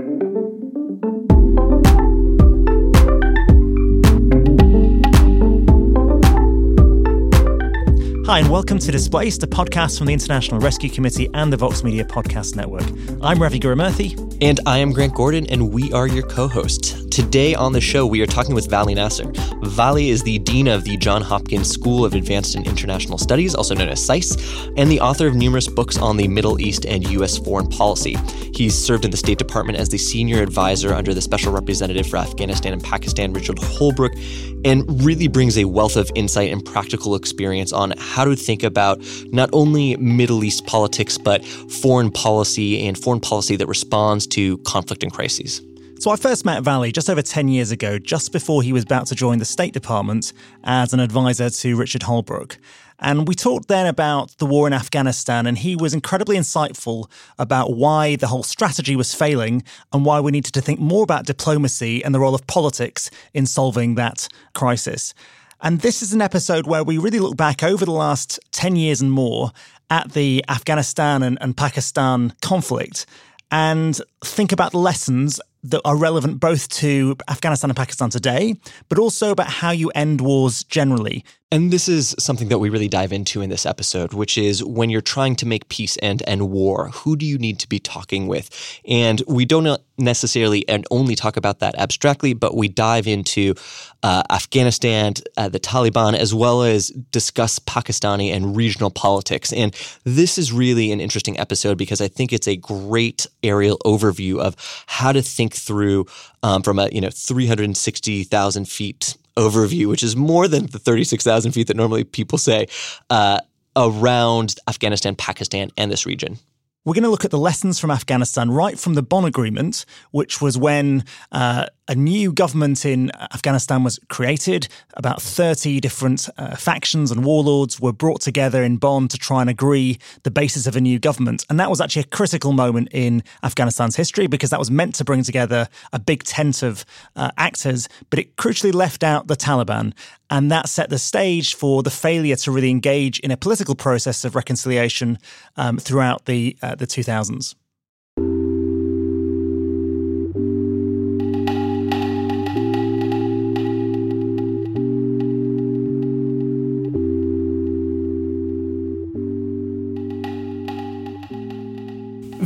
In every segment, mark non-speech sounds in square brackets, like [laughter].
Hi, and welcome to Displaced, a podcast from the International Rescue Committee and the Vox Media Podcast Network. I'm Ravi Gurumurthy. And I am Grant Gordon, and we are your co hosts. Today on the show, we are talking with Vali Nasr. Vali is the Dean of the Johns Hopkins School of Advanced and International Studies, also known as SAIS, and the author of numerous books on the Middle East and U.S. foreign policy. He's served in the State Department as the senior advisor under the Special Representative for Afghanistan and Pakistan, Richard Holbrooke, and really brings a wealth of insight and practical experience on how to think about not only Middle East politics, but foreign policy and foreign policy that responds to conflict and crises. So I first met Vali just over 10 years ago, just before he was about to join the State Department as an advisor to Richard Holbrooke. And we talked then about the war in Afghanistan, and he was incredibly insightful about why the whole strategy was failing and why we needed to think more about diplomacy and the role of politics in solving that crisis. And this is an episode where we really look back over the last 10 years and more at the Afghanistan and, and Pakistan conflict and think about the lessons that are relevant both to Afghanistan and Pakistan today, but also about how you end wars generally. And this is something that we really dive into in this episode, which is when you're trying to make peace and end war, who do you need to be talking with? And we don't necessarily and only talk about that abstractly, but we dive into uh, Afghanistan, uh, the Taliban, as well as discuss Pakistani and regional politics. And this is really an interesting episode because I think it's a great aerial overview of how to think through um, from a you know 360,000 feet overview, which is more than the 36,000 feet that normally people say, uh, around Afghanistan, Pakistan, and this region. We're going to look at the lessons from Afghanistan right from the Bonn Agreement, which was when uh, a new government in Afghanistan was created. About 30 different uh, factions and warlords were brought together in Bonn to try and agree the basis of a new government. And that was actually a critical moment in Afghanistan's history because that was meant to bring together a big tent of uh, actors, but it crucially left out the Taliban. And that set the stage for the failure to really engage in a political process of reconciliation um, throughout the, uh, the 2000s.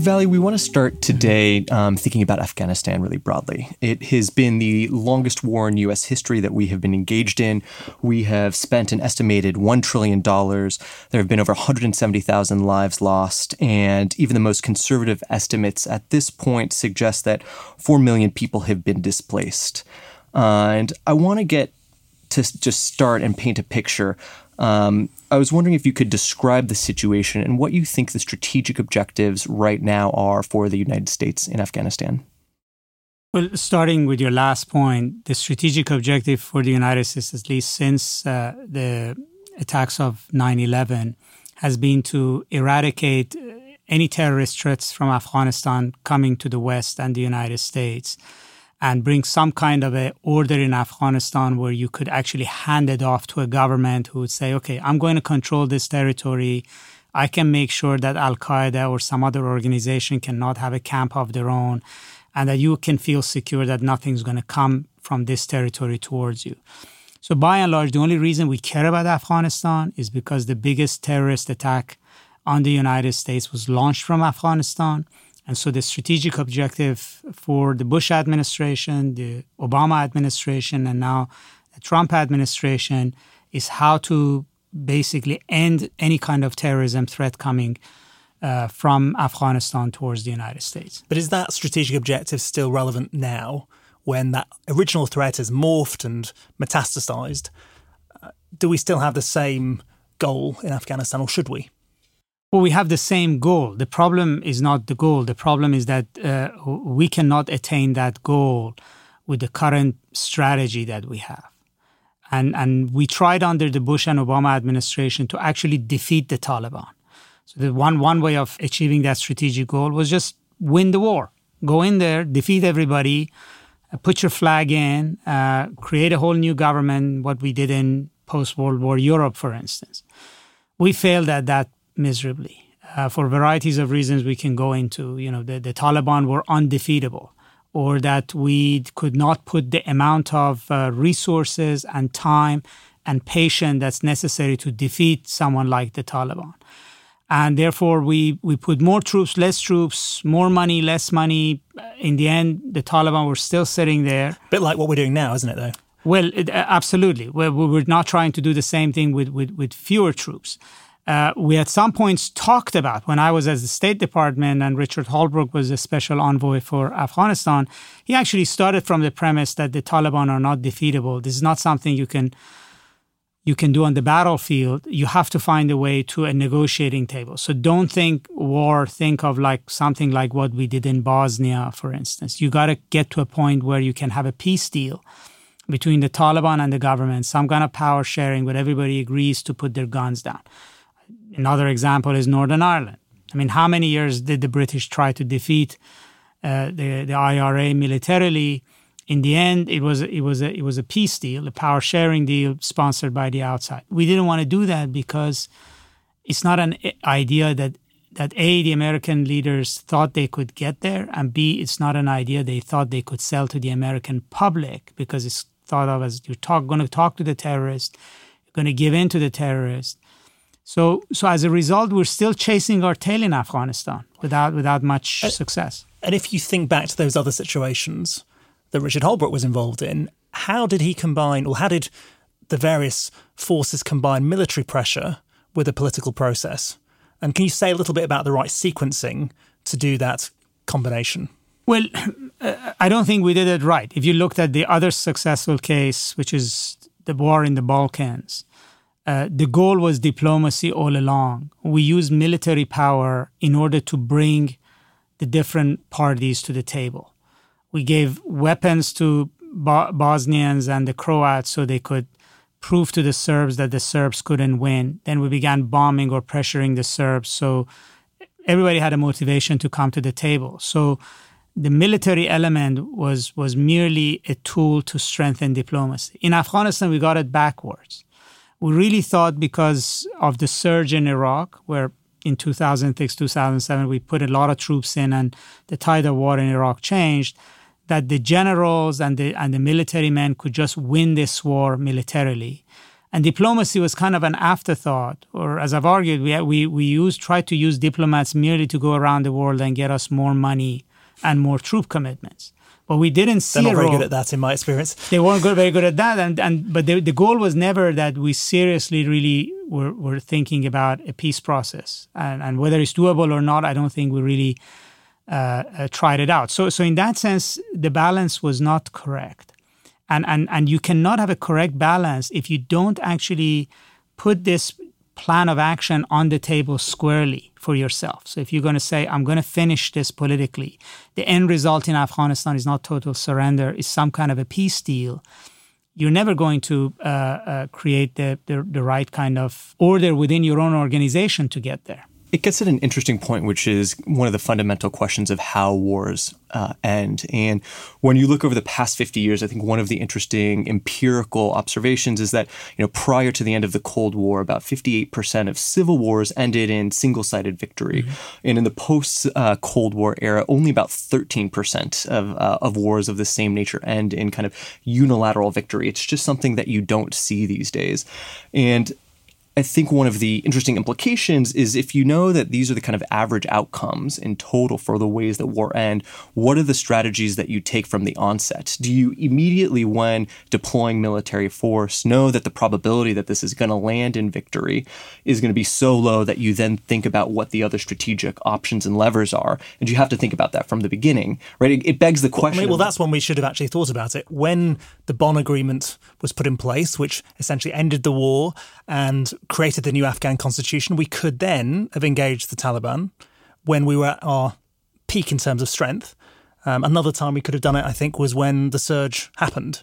Vali, we want to start today um, thinking about Afghanistan really broadly. It has been the longest war in U.S. history that we have been engaged in. We have spent an estimated $1 trillion. There have been over 170,000 lives lost, and even the most conservative estimates at this point suggest that 4 million people have been displaced. Uh, and I want to get to just start and paint a picture um, I was wondering if you could describe the situation and what you think the strategic objectives right now are for the United States in Afghanistan. Well, starting with your last point, the strategic objective for the United States, at least since uh, the attacks of 9 11, has been to eradicate any terrorist threats from Afghanistan coming to the West and the United States and bring some kind of a order in Afghanistan where you could actually hand it off to a government who would say, okay, I'm going to control this territory. I can make sure that Al Qaeda or some other organization cannot have a camp of their own, and that you can feel secure that nothing's going to come from this territory towards you. So, by and large, the only reason we care about Afghanistan is because the biggest terrorist attack on the United States was launched from Afghanistan. And so the strategic objective for the Bush administration, the Obama administration, and now the Trump administration is how to basically end any kind of terrorism threat coming uh, from Afghanistan towards the United States. But is that strategic objective still relevant now when that original threat has morphed and metastasized? Uh, do we still have the same goal in Afghanistan, or should we? Well, we have the same goal. The problem is not the goal. The problem is that uh, we cannot attain that goal with the current strategy that we have. And, and we tried under the Bush and Obama administration to actually defeat the Taliban. So the one, one way of achieving that strategic goal was just win the war. Go in there, defeat everybody, uh, put your flag in, uh, create a whole new government, what we did in post World War Europe, for instance. We failed at that miserably uh, for varieties of reasons we can go into. You know, the, the Taliban were undefeatable. or that we could not put the amount of uh, resources and time and patience that's necessary to defeat someone like the Taliban. And therefore, we, we put more troops, less troops, more money, less money. In the end, the Taliban were still sitting there. A bit like what we're doing now, isn't it, though? Well, it, uh, absolutely. We're, we're not trying to do the same thing with, with, with fewer troops. Uh, we at some points talked about when I was at the State Department and Richard Holbrooke was a special envoy for Afghanistan. He actually started from the premise that the Taliban are not defeatable. This is not something you can you can do on the battlefield. You have to find a way to a negotiating table. So don't think war. Think of like something like what we did in Bosnia, for instance. You got to get to a point where you can have a peace deal between the Taliban and the government, some kind of power sharing, where everybody agrees to put their guns down. Another example is Northern Ireland. I mean, how many years did the British try to defeat uh, the, the IRA militarily? In the end, it was it was a, it was a peace deal, a power sharing deal sponsored by the outside. We didn't want to do that because it's not an idea that that a the American leaders thought they could get there, and b it's not an idea they thought they could sell to the American public because it's thought of as you're talk, going to talk to the terrorist, you're going to give in to the terrorist, so, so as a result, we're still chasing our tail in Afghanistan without without much uh, success. And if you think back to those other situations that Richard Holbrooke was involved in, how did he combine, or how did the various forces combine military pressure with a political process? And can you say a little bit about the right sequencing to do that combination? Well, [clears throat] I don't think we did it right. If you looked at the other successful case, which is the war in the Balkans, uh, the goal was diplomacy all along. We used military power in order to bring the different parties to the table. We gave weapons to Bo- Bosnians and the Croats so they could prove to the Serbs that the Serbs couldn't win. Then we began bombing or pressuring the Serbs. So everybody had a motivation to come to the table. So the military element was was merely a tool to strengthen diplomacy. In Afghanistan, we got it backwards we really thought because of the surge in Iraq, where in 2006, 2007, we put a lot of troops in and the tide of war in Iraq changed, that the generals and the, and the military men could just win this war militarily. And diplomacy was kind of an afterthought, or as I've argued, we, we, we used, tried to use diplomats merely to go around the world and get us more money and more troop commitments but we didn't see They're not very good at that, in my experience. They weren't good, very good at that, and and but the, the goal was never that we seriously really were, were thinking about a peace process, and and whether it's doable or not, I don't think we really uh, uh, tried it out. So so in that sense, the balance was not correct, and and and you cannot have a correct balance if you don't actually put this plan of action on the table squarely for yourself. So if you're going to say, I'm going to finish this politically, the end result in Afghanistan is not total surrender, it's some kind of a peace deal. You're never going to uh, uh, create the, the, the right kind of order within your own organization to get there it gets at an interesting point, which is one of the fundamental questions of how wars uh, end. And when you look over the past 50 years, I think one of the interesting empirical observations is that, you know, prior to the end of the Cold War, about 58% of civil wars ended in single-sided victory. Mm-hmm. And in the post-Cold uh, War era, only about 13% of, uh, of wars of the same nature end in kind of unilateral victory. It's just something that you don't see these days. And I think one of the interesting implications is if you know that these are the kind of average outcomes in total for the ways that war end, what are the strategies that you take from the onset? Do you immediately, when deploying military force, know that the probability that this is going to land in victory is going to be so low that you then think about what the other strategic options and levers are? And you have to think about that from the beginning, right? It, it begs the question. Well, I mean, well, that's when we should have actually thought about it. When the Bonn Agreement was put in place, which essentially ended the war and created the new Afghan constitution, we could then have engaged the Taliban when we were at our peak in terms of strength. Um, another time we could have done it, I think, was when the surge happened.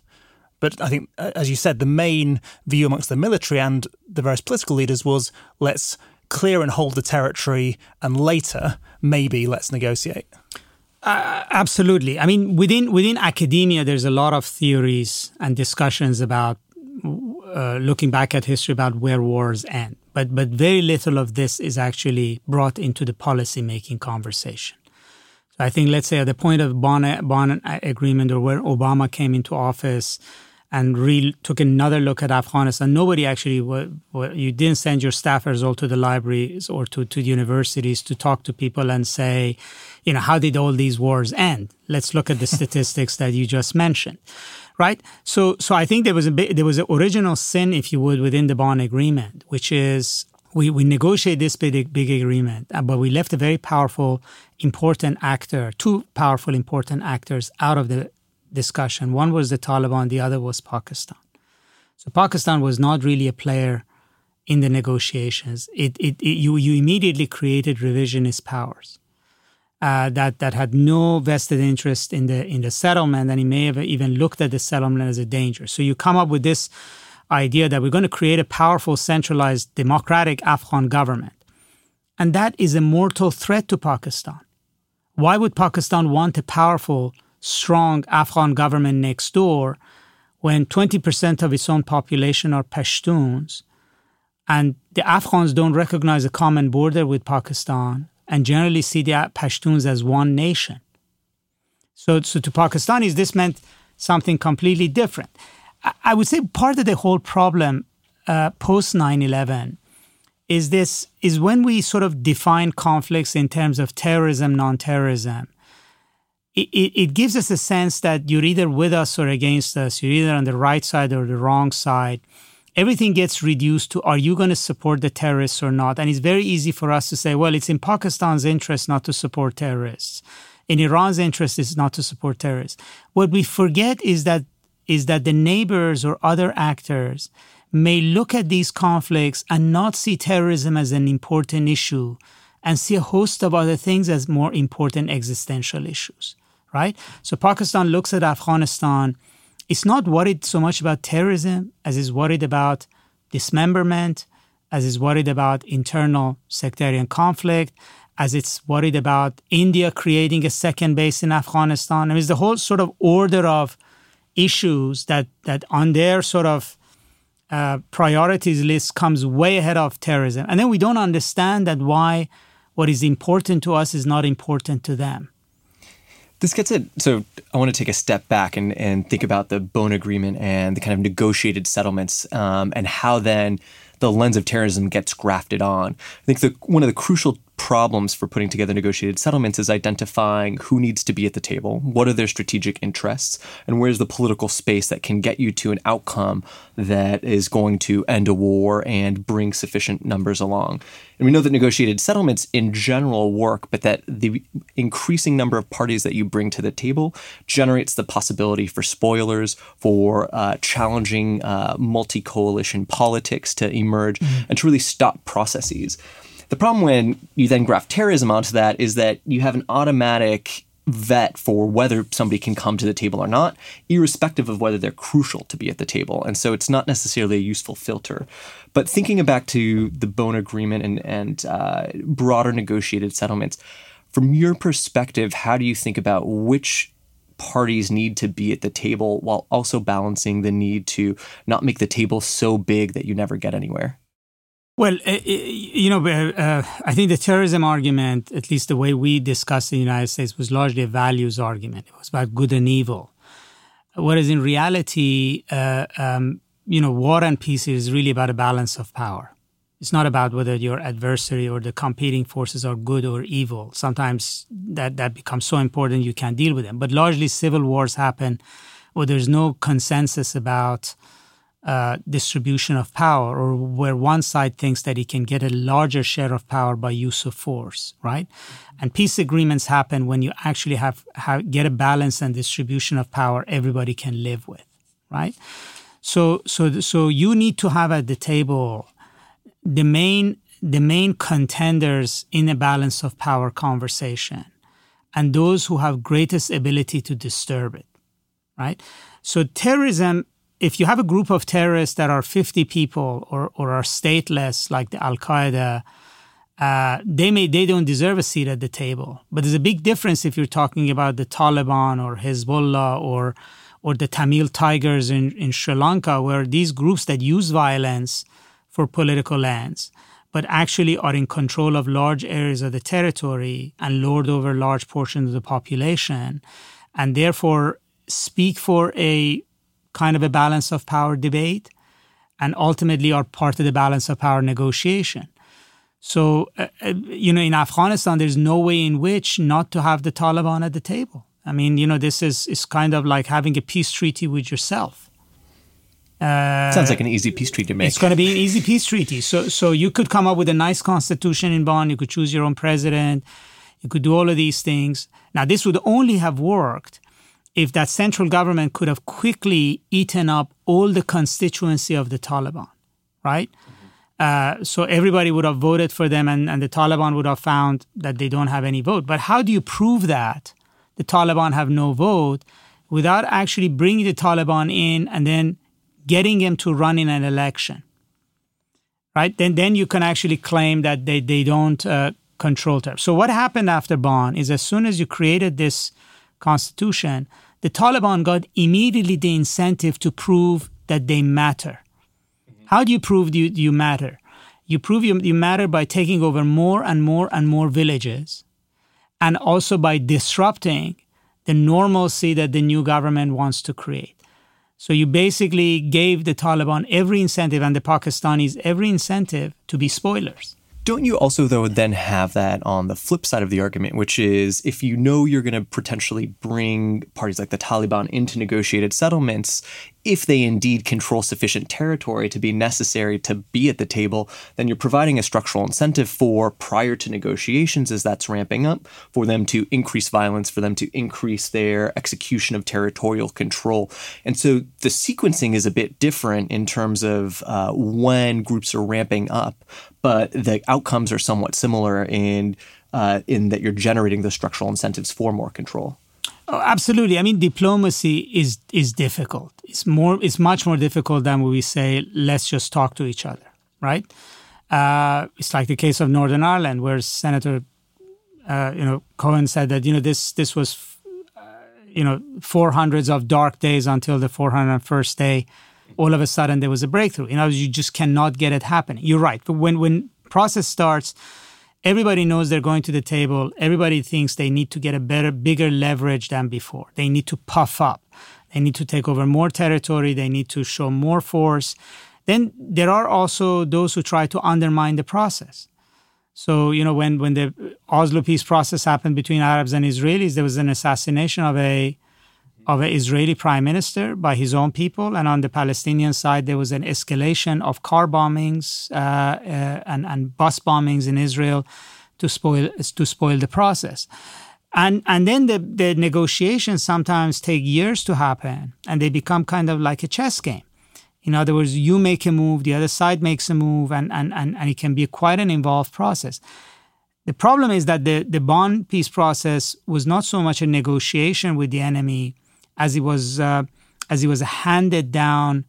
But I think, as you said, the main view amongst the military and the various political leaders was let's clear and hold the territory, and later maybe let's negotiate. Uh, absolutely. I mean, within within academia, there's a lot of theories and discussions about uh, looking back at history about where wars end. But but very little of this is actually brought into the policy making conversation. So I think, let's say, at the point of Bonn, Bonn agreement or where Obama came into office and re- took another look at Afghanistan, nobody actually, you didn't send your staffers all to the libraries or to, to universities to talk to people and say, you know, how did all these wars end? Let's look at the [laughs] statistics that you just mentioned right? So, so I think there was a bit, there was an original sin, if you would, within the Bonn agreement, which is we, we negotiate this big, big agreement, uh, but we left a very powerful, important actor, two powerful, important actors out of the discussion. One was the Taliban, the other was Pakistan. So Pakistan was not really a player in the negotiations. It, it, it you, you immediately created revisionist powers. Uh, that that had no vested interest in the in the settlement, and he may have even looked at the settlement as a danger. So you come up with this idea that we're going to create a powerful, centralized, democratic Afghan government. And that is a mortal threat to Pakistan. Why would Pakistan want a powerful, strong Afghan government next door when 20% of its own population are Pashtuns and the Afghans don't recognize a common border with Pakistan and generally see the Pashtuns as one nation? So, so to Pakistanis, this meant something completely different. I would say part of the whole problem uh, post 9 11 is this is when we sort of define conflicts in terms of terrorism, non terrorism. It, it, it, gives us a sense that you're either with us or against us. You're either on the right side or the wrong side. Everything gets reduced to are you going to support the terrorists or not? And it's very easy for us to say, well, it's in Pakistan's interest not to support terrorists. In Iran's interest is not to support terrorists. What we forget is that is that the neighbors or other actors may look at these conflicts and not see terrorism as an important issue and see a host of other things as more important existential issues, right? So Pakistan looks at Afghanistan. It's not worried so much about terrorism as is worried about dismemberment, as is worried about internal sectarian conflict, as it's worried about India creating a second base in Afghanistan. I mean, it's the whole sort of order of issues that that on their sort of uh, priorities list comes way ahead of terrorism, and then we don't understand that why what is important to us is not important to them. This gets it. So I want to take a step back and, and think about the Bonn Agreement and the kind of negotiated settlements um, and how then the lens of terrorism gets grafted on. I think the, one of the crucial problems for putting together negotiated settlements is identifying who needs to be at the table, what are their strategic interests, and where's the political space that can get you to an outcome that is going to end a war and bring sufficient numbers along. And we know that negotiated settlements in general work, but that the increasing number of parties that you bring to the table generates the possibility for spoilers, for uh, challenging uh, multi coalition politics to emerge, mm-hmm. and to really stop processes. The problem when you then graft terrorism onto that is that you have an automatic vet for whether somebody can come to the table or not, irrespective of whether they're crucial to be at the table. And so it's not necessarily a useful filter. But thinking back to the Bonn Agreement and, and uh, broader negotiated settlements, from your perspective, how do you think about which parties need to be at the table while also balancing the need to not make the table so big that you never get anywhere? Well, uh, you know, uh, I think the terrorism argument, at least the way we discussed in the United States, was largely a values argument. It was about good and evil. Whereas in reality, uh, um, you know, war and peace is really about a balance of power. It's not about whether your adversary or the competing forces are good or evil. Sometimes that, that becomes so important you can't deal with them. But largely, civil wars happen where there's no consensus about uh, distribution of power, or where one side thinks that it can get a larger share of power by use of force, right? And peace agreements happen when you actually have, have get a balance and distribution of power everybody can live with, right? So, so, so you need to have at the table the main the main contenders in a balance of power conversation, and those who have greatest ability to disturb it, right? So terrorism if you have a group of terrorists that are 50 people or, or are stateless, like the Al Qaeda, uh, they may they don't deserve a seat at the table. But there's a big difference if you're talking about the Taliban or Hezbollah or or the Tamil Tigers in, in Sri Lanka, where these groups that use violence for political ends but actually are in control of large areas of the territory and lord over large portions of the population, and therefore speak for a kind of a balance of power debate and ultimately are part of the balance of power negotiation. So, uh, uh, you know, in Afghanistan, there's no way in which not to have the Taliban at the table. I mean, you know, this is, is kind of like having a peace treaty with yourself. Uh, Sounds like an easy peace treaty to make. It's going to be an easy peace treaty. So, so you could come up with a nice constitution in Bonn. You could choose your own president. You could do all of these things. Now, this would only have worked if that central government could have quickly eaten up all the constituency of the Taliban, right? Uh, so everybody would have voted for them, and, and the Taliban would have found that they don't have any vote. But how do you prove that the Taliban have no vote without actually bringing the Taliban in and then getting them to run in an election? Right? Then, then you can actually claim that they, they don't uh, control terror. So what happened after Bonn is as soon as you created this constitution, the Taliban got immediately the incentive to prove that they matter. Mm-hmm. How do you prove you, you matter? You prove you, you matter by taking over more and more and more villages, and also by disrupting the normalcy that the new government wants to create. So you basically gave the Taliban every incentive and the Pakistanis every incentive to be spoilers. Don't you also, though, then have that on the flip side of the argument, which is if you know you're going to potentially bring parties like the Taliban into negotiated settlements, if they indeed control sufficient territory to be necessary to be at the table, then you're providing a structural incentive for prior to negotiations as that's ramping up, for them to increase violence, for them to increase their execution of territorial control. And so the sequencing is a bit different in terms of uh, when groups are ramping up, but the outcomes are somewhat similar in uh, in that you're generating the structural incentives for more control. Oh, absolutely. I mean, diplomacy is is difficult. It's more. It's much more difficult than when we say, "Let's just talk to each other." Right? Uh, it's like the case of Northern Ireland, where Senator, uh, you know, Cohen said that you know this this was, uh, you know, four hundreds of dark days until the 401st day all of a sudden there was a breakthrough. You know, you just cannot get it happening. You're right. But when when process starts, everybody knows they're going to the table. Everybody thinks they need to get a better, bigger leverage than before. They need to puff up. They need to take over more territory. They need to show more force. Then there are also those who try to undermine the process. So, you know, when, when the Oslo peace process happened between Arabs and Israelis, there was an assassination of a of an Israeli prime minister by his own people, and on the Palestinian side, there was an escalation of car bombings uh, uh, and, and bus bombings in Israel to spoil to spoil the process. And and then the, the negotiations sometimes take years to happen, and they become kind of like a chess game. In other words, you make a move, the other side makes a move, and and and, and it can be quite an involved process. The problem is that the, the Bonn peace process was not so much a negotiation with the enemy as it was uh, as it was handed down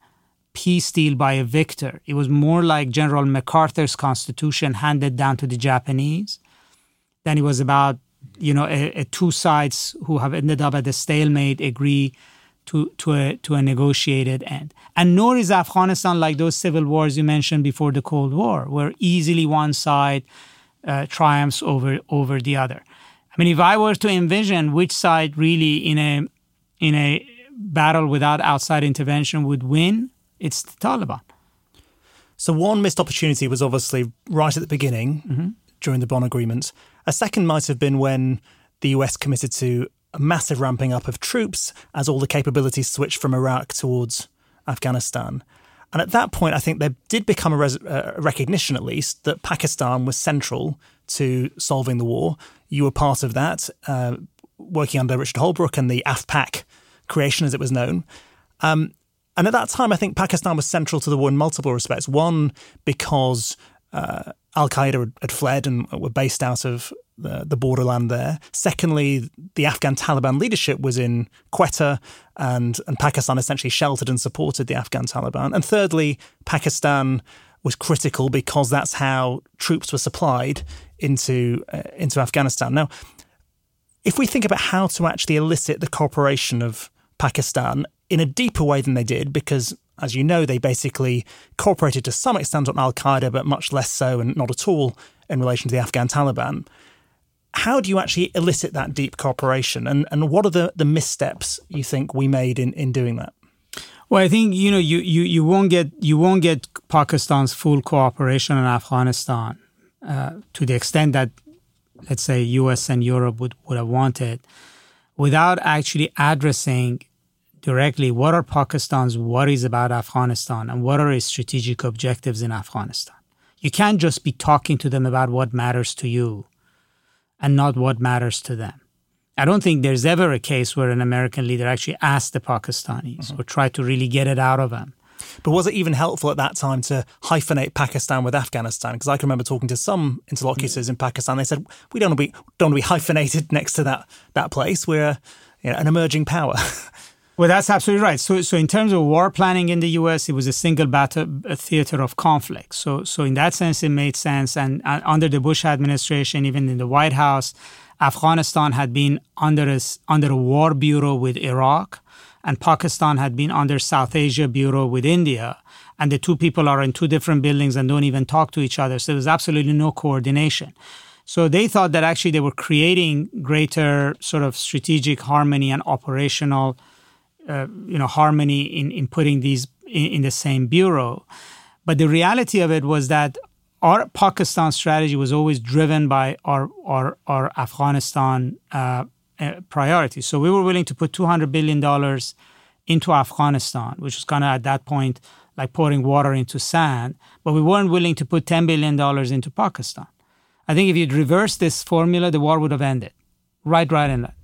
peace deal by a victor. It was more like General MacArthur's constitution handed down to the Japanese. Then it was about you know a, a two sides who have ended up at a stalemate agree to to a to a negotiated end. And nor is Afghanistan like those civil wars you mentioned before the Cold War, where easily one side uh, triumphs over over the other. I mean, if I were to envision which side really in a in a battle without outside intervention would win, it's the Taliban. So one missed opportunity was obviously right at the beginning mm-hmm. during the Bonn Agreement. A second might have been when the US committed to a massive ramping up of troops as all the capabilities switched from Iraq towards Afghanistan. And at that point, I think there did become a, res- a recognition, at least, that Pakistan was central to solving the war. You were part of that, uh, working under Richard Holbrooke and the AFPAK creation, as it was known. Um, and at that time, I think Pakistan was central to the war in multiple respects. One, because uh, Al Qaeda had fled and were based out of the, the, borderland there. Secondly, the Afghan Taliban leadership was in Quetta, and, and Pakistan essentially sheltered and supported the Afghan Taliban. And thirdly, Pakistan was critical because that's how troops were supplied into uh, into Afghanistan. Now, if we think about how to actually elicit the cooperation of Pakistan in a deeper way than they did, because as you know, they basically cooperated to some extent on Al Qaeda, but much less so and not at all in relation to the Afghan Taliban. How do you actually elicit that deep cooperation? And, and what are the, the missteps you think we made in, in doing that? Well, I think you know you, you, you won't get you won't get Pakistan's full cooperation in Afghanistan uh, to the extent that let's say U.S. and Europe would, would have wanted, without actually addressing directly what are Pakistan's worries about Afghanistan and what are its strategic objectives in Afghanistan. You can't just be talking to them about what matters to you and not what matters to them. I don't think there's ever a case where an American leader actually asked the Pakistanis mm-hmm. or tried to really get it out of them. But was it even helpful at that time to hyphenate Pakistan with Afghanistan? Because I can remember talking to some interlocutors in Pakistan. They said we don't want to be don't want to be [laughs] hyphenated next to that that place. We're you know, an emerging power. [laughs] Well, that's absolutely right. So, so in terms of war planning in the U.S., it was a single battle a theater of conflict. So, so in that sense, it made sense. And uh, under the Bush administration, even in the White House, Afghanistan had been under a, under a war bureau with Iraq, and Pakistan had been under South Asia bureau with India. And the two people are in two different buildings and don't even talk to each other. So there was absolutely no coordination. So they thought that actually they were creating greater sort of strategic harmony and operational uh, you know harmony in, in putting these in, in, the same bureau. But the reality of it was that our Pakistan strategy was always driven by our our, our Afghanistan uh, priorities. So we were willing to put two hundred billion dollars into Afghanistan, which was kind of at that point like pouring water into sand. But we weren't willing to put ten billion dollars into Pakistan. I think if you'd reversed this formula, the war would have ended. Right, right in that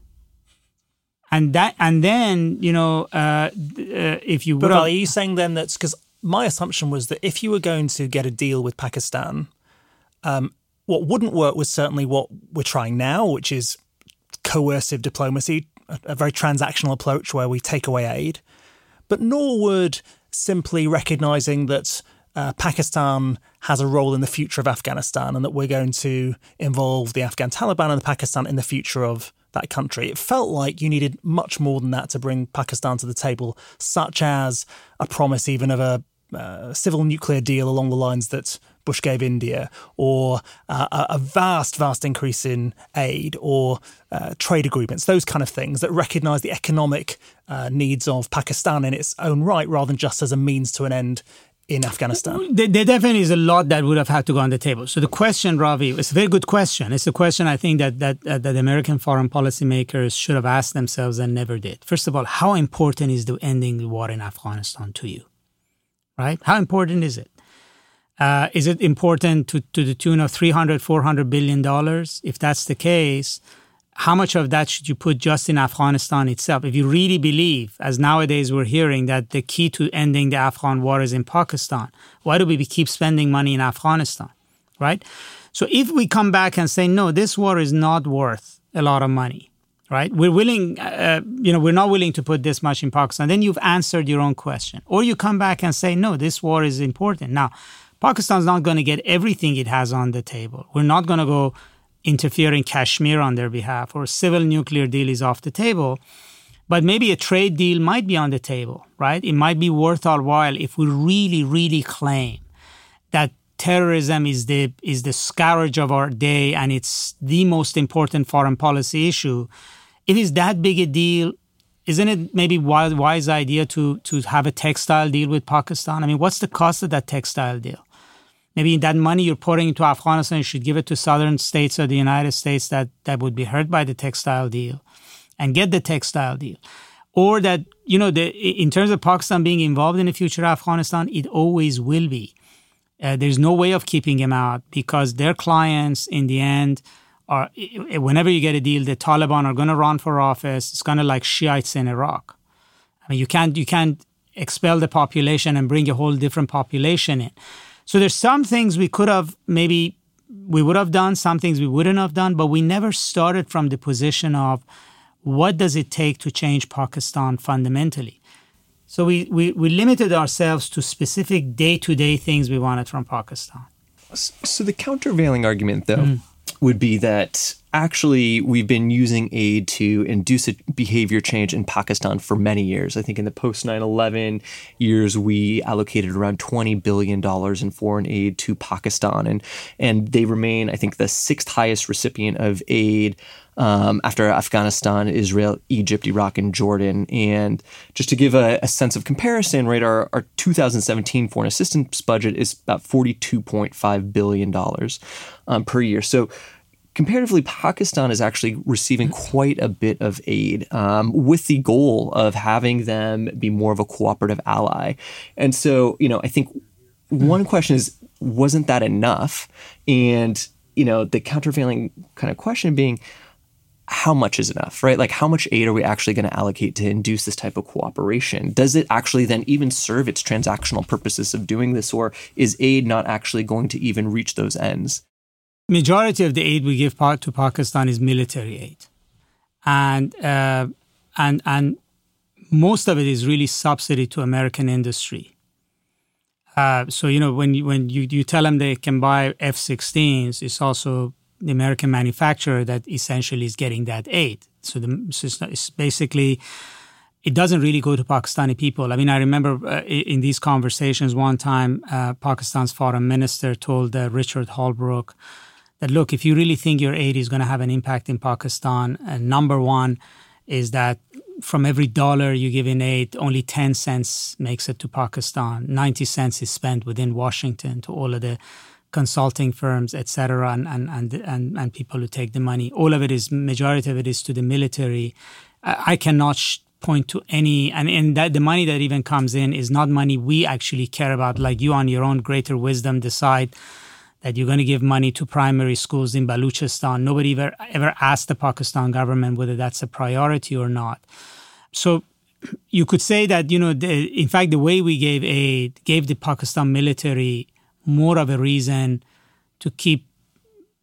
and that and then you know uh, uh, if you but are you saying then that's because my assumption was that if you were going to get a deal with Pakistan, um, what wouldn't work was certainly what we're trying now, which is coercive diplomacy, a, very transactional approach where we take away aid, but nor would simply recognizing that. Uh, Pakistan has a role in the future of Afghanistan, and that we're going to involve the Afghan Taliban and the Pakistan in the future of that country. It felt like you needed much more than that to bring Pakistan to the table, such as a promise even of a uh, civil nuclear deal along the lines that Bush gave India, or uh, a vast, vast increase in aid, or uh, trade agreements, those kind of things that recognize the economic uh, needs of Pakistan in its own right, rather than just as a means to an end in Afghanistan? There, definitely is a lot that would have had to go on the table. So the question, Ravi, it's a very good question. It's a question I think that that uh, that American foreign policy makers should have asked themselves and never did. First of all, how important is the ending the war in Afghanistan to you? Right? How important is it? Uh, is it important to, to the tune of 300, 400 billion dollars? If that's the case, how much of that should you put just in Afghanistan itself? If you really believe, as nowadays we're hearing, that the key to ending the Afghan war is in Pakistan, why do we keep spending money in Afghanistan? Right? So if we come back and say, no, this war is not worth a lot of money, right? We're willing, uh, you know, we're not willing to put this much in Pakistan, then you've answered your own question. Or you come back and say, no, this war is important. Now, Pakistan's not going to get everything it has on the table. We're not going to go interfere in Kashmir on their behalf or a civil nuclear deal is off the table. But maybe a trade deal might be on the table, right? It might be worth our while if we really, really claim that terrorism is the is the scourge of our day and it's the most important foreign policy issue. If it's that big a deal, isn't it maybe wise wise idea to to have a textile deal with Pakistan? I mean, what's the cost of that textile deal? Maybe that money you're pouring into Afghanistan, you should give it to southern states of the United States that, that would be hurt by the textile deal and get the textile deal. Or that, you know, the, in terms of Pakistan being involved in the future Afghanistan, it always will be. Uh, there's no way of keeping him out because their clients, in the end, are whenever you get a deal, the Taliban are going to run for office. It's kind of like Shiites in Iraq. I mean, you can't you can't expel the population and bring a whole different population in. So there's some things we could have maybe we would have done, some things we wouldn't have done, but we never started from the position of what does it take to change Pakistan fundamentally. So we, we, we limited ourselves to specific day to day things we wanted from Pakistan. So the countervailing argument, though, mm. would be that actually we've been using aid to induce behavior change in Pakistan for many years. I think in the post 9/11 years we allocated around 20 billion dollars in foreign aid to Pakistan and and they remain I think the sixth highest recipient of aid um, after Afghanistan, Israel, Egypt, Iraq, and Jordan. And just to give a, a sense of comparison, right, our, our 2017 foreign assistance budget is about $42.5 billion um, per year. So comparatively, Pakistan is actually receiving quite a bit of aid um, with the goal of having them be more of a cooperative ally. And so, you know, I think one question is, wasn't that enough? And, you know, the countervailing kind of question being, how much is enough, right? Like, how much aid are we actually going to allocate to induce this type of cooperation? Does it actually then even serve its transactional purposes of doing this, or is aid not actually going to even reach those ends? Majority of the aid we give to Pakistan is military aid, and uh, and and most of it is really subsidy to American industry. Uh, so you know when you, when you, you tell them they can buy F-16s, it's also the American manufacturer that essentially is getting that aid. So, the, so it's, basically it doesn't really go to Pakistani people. I mean, I remember uh, in these conversations one time, uh, Pakistan's foreign minister told uh, Richard Holbrooke that look, if you really think your aid is going to have an impact in Pakistan, uh, number one is that from every dollar you give in aid, only 10 cents makes it to Pakistan. 90 cents is spent within Washington to all of the consulting firms, etc., and, and, and, and, and people who take the money. All of it is, majority of it is to the military. I, I cannot sh- point to any, and, and that the money that even comes in is not money we actually care about, like you on your own greater wisdom decide that you're going to give money to primary schools in Baluchistan. Nobody ever, ever asked the Pakistan government whether that's a priority or not. So you could say that, you know, the, in fact, the way we gave aid gave the Pakistan military more of a reason to keep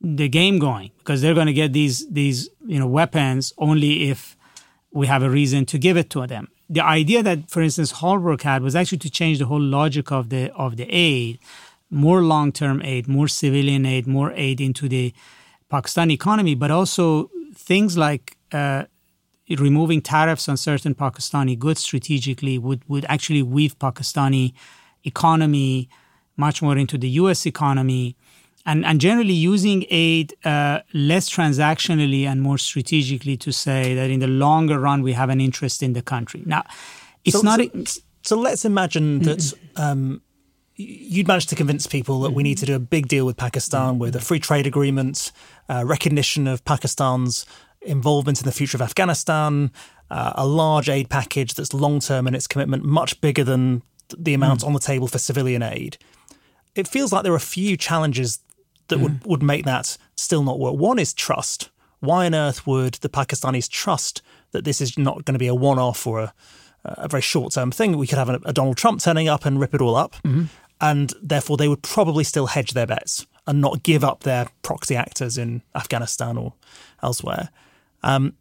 the game going because they're going to get these, these, you know, weapons only if we have a reason to give it to them. The idea that, for instance, Holbrooke had was actually to change the whole logic of the of the aid more long term aid, more civilian aid, more aid into the Pakistan economy, but also things like uh, removing tariffs on certain Pakistani goods strategically would, would actually weave Pakistani economy much more into the US economy. And, and generally using aid uh, less transactionally and more strategically to say that in the longer run we have an interest in the country. Now, it's so, not. So, a, so let's imagine that um, you'd managed to convince people that we need to do a big deal with Pakistan with a free trade agreement, uh, recognition of Pakistan's involvement in the future of Afghanistan, uh, a large aid package that's long term in its commitment, much bigger than the amount mm. on the table for civilian aid. It feels like there are a few challenges that mm. would, would make that still not work. One is trust. Why on earth would the Pakistanis trust that this is not going to be a one off or a, a very short term thing? We could have a, a, Donald Trump turning up and rip it all up. Mm-hmm and therefore they would probably still hedge their bets and not give up their proxy actors in Afghanistan or elsewhere. Um,